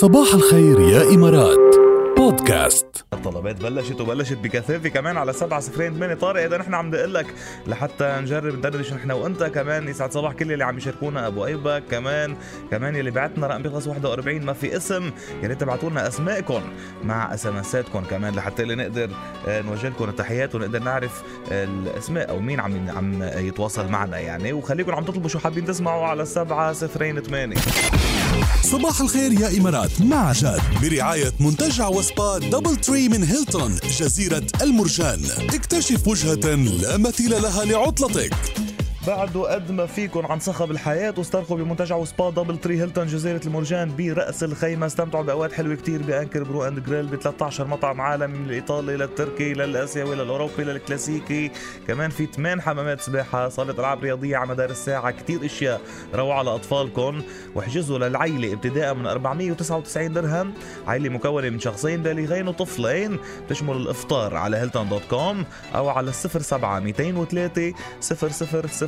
صباح الخير يا إمارات. بودكاست. الطلبات بلشت وبلشت بكثافه كمان على 7 صفرين 8 طارق. إذا نحن عم نقول لك لحتى نجرب ندردش نحن وأنت كمان يسعد صباح كل اللي عم يشاركونا. أبو ايبك كمان كمان اللي بعتنا رقم بيخلص 41 ما في اسم يا ريت تبعتوا لنا اسمائكم مع SMS اتكم كمان لحتى اللي نقدر آه، نوجه لكم التحيات ونقدر نعرف الأسماء أو مين عم عم يتواصل معنا يعني. وخليكم عم تطلبوا شو حابين تسمعوا على 7 صفرين 8 صباح الخير يا إمارات مع جاد. برعاية منتجع وسبا دبل تري من هيلتون جزيرة المرجان. اكتشف وجهة لا مثيل لها لعطلتك. بعدوا قد ما فيكم عن صخب الحياة واسترخوا بمنتجع وسبا دبل تري هيلتون جزيرة المرجان برأس الخيمة. استمتعوا بأوقات حلوة كتير ب Anchor Brew and Grill ب 13 مطعم عالمي من الإيطالي للتركي للآسيوي للأوروبي للكلاسيكي كمان في 8 حمامات سباحة صالة ألعاب رياضية على مدار الساعة. كتير أشياء روعة لأطفالكم واحجزوا للعيلة ابتداء من 499 درهم. عيلة مكونة من شخصين بالغين وطفلين. تشمل الإفطار على هيلتون دوت كوم أو على 07 203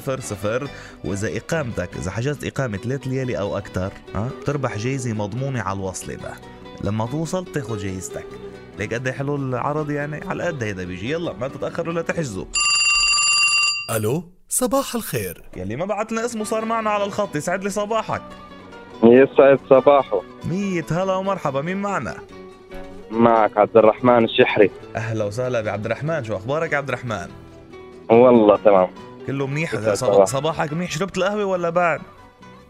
0000 وإذا إقامتك إذا حجزت إقامة ثلاث ليالي أو أكثر ها؟ بتربح جايزة مضمونة على الوصلة بقى. لما توصل تاخذ جايزتك. ليك قد إيه حلو العرض يعني؟ على قد هيدا بيجي. يلا ما تتأخروا لا تحجزوا. ألو صباح الخير. يلي ما بعت لنا اسمه صار معنا على الخط. يسعد لي صباحك. يسعد صباحه. مية هلا ومرحبا. مين معنا؟ معك عبد الرحمن الشحري. أهلا وسهلا بعبد الرحمن. شو أخبارك يا عبد الرحمن؟ والله تمام. كله منيح؟ صباح. صباحك منيح. شربت القهوة ولا بعد؟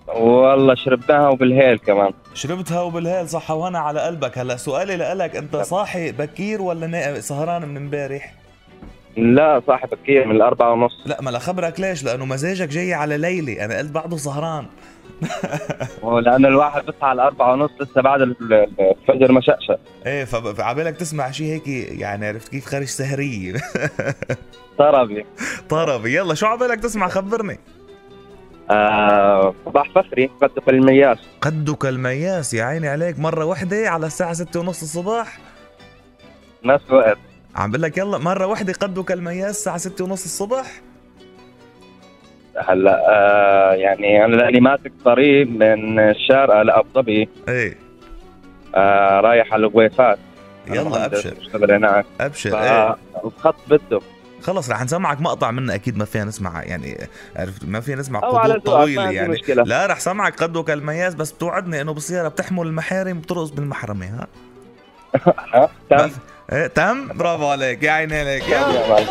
والله شربناها وبالهيل كمان. شربتها وبالهيل صحة وهنا على قلبك هلا. سؤالي لك أنت صاحي بكير ولا نا- سهران من امبارح؟ لا صاحب بكير من الأربعة ونص. لا ما لخبرك ليش؟ لأنه مزاجك جاي على ليلي. أنا قلت بعده سهران. ولأن الواحد بيصحى على الأربعة ونص لسه بعد ال- الفجر ما شقشق إيه فعبالك تسمع شيء هيك يعني عرفت كيف خارج سهرية طربي. طربي. يلا شو عبالك تسمع؟ خبرني. آه صباح فخري. بدك المياس. قدك المياس. يا عيني عليك. مرة واحدة على الساعة ستة ونص الصباح. نفس الوقت. عم بقول لك يلا مرة واحدة قدك المياس الساعة ستة ونص الصبح. هلا آه يعني أنا لأني ماسك طريق من الشارقة لأبو ظبي. إيه. آه رايح على الوقيفات أنا يلا أبشر. هناك. أبشر إيه. فالخط بده. خلص رح نسمعك مقطع منه أكيد ما فينا نسمع يعني عرفت ما فينا نسمع ما طويله يعني. مشكلة. لا رح سمعك قدك المياس بس بتوعدني إنه بالسيارة بتحمل المحارم وبترقص بالمحرمة ها؟ ها؟ تم إيه برافو عليك يا عيني عليك يا يا معلم.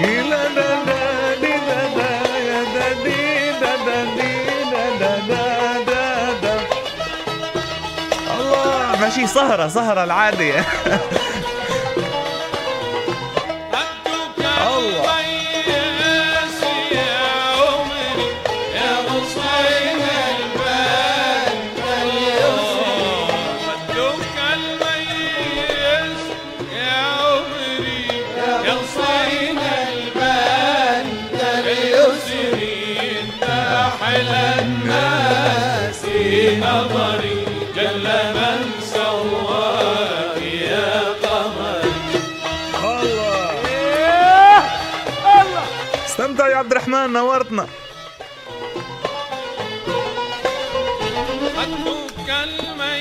يلا أحلى الناس نظري جل من سواك يا قمر. الله. الله استمتع يا عبد الرحمن نورتنا. كلمه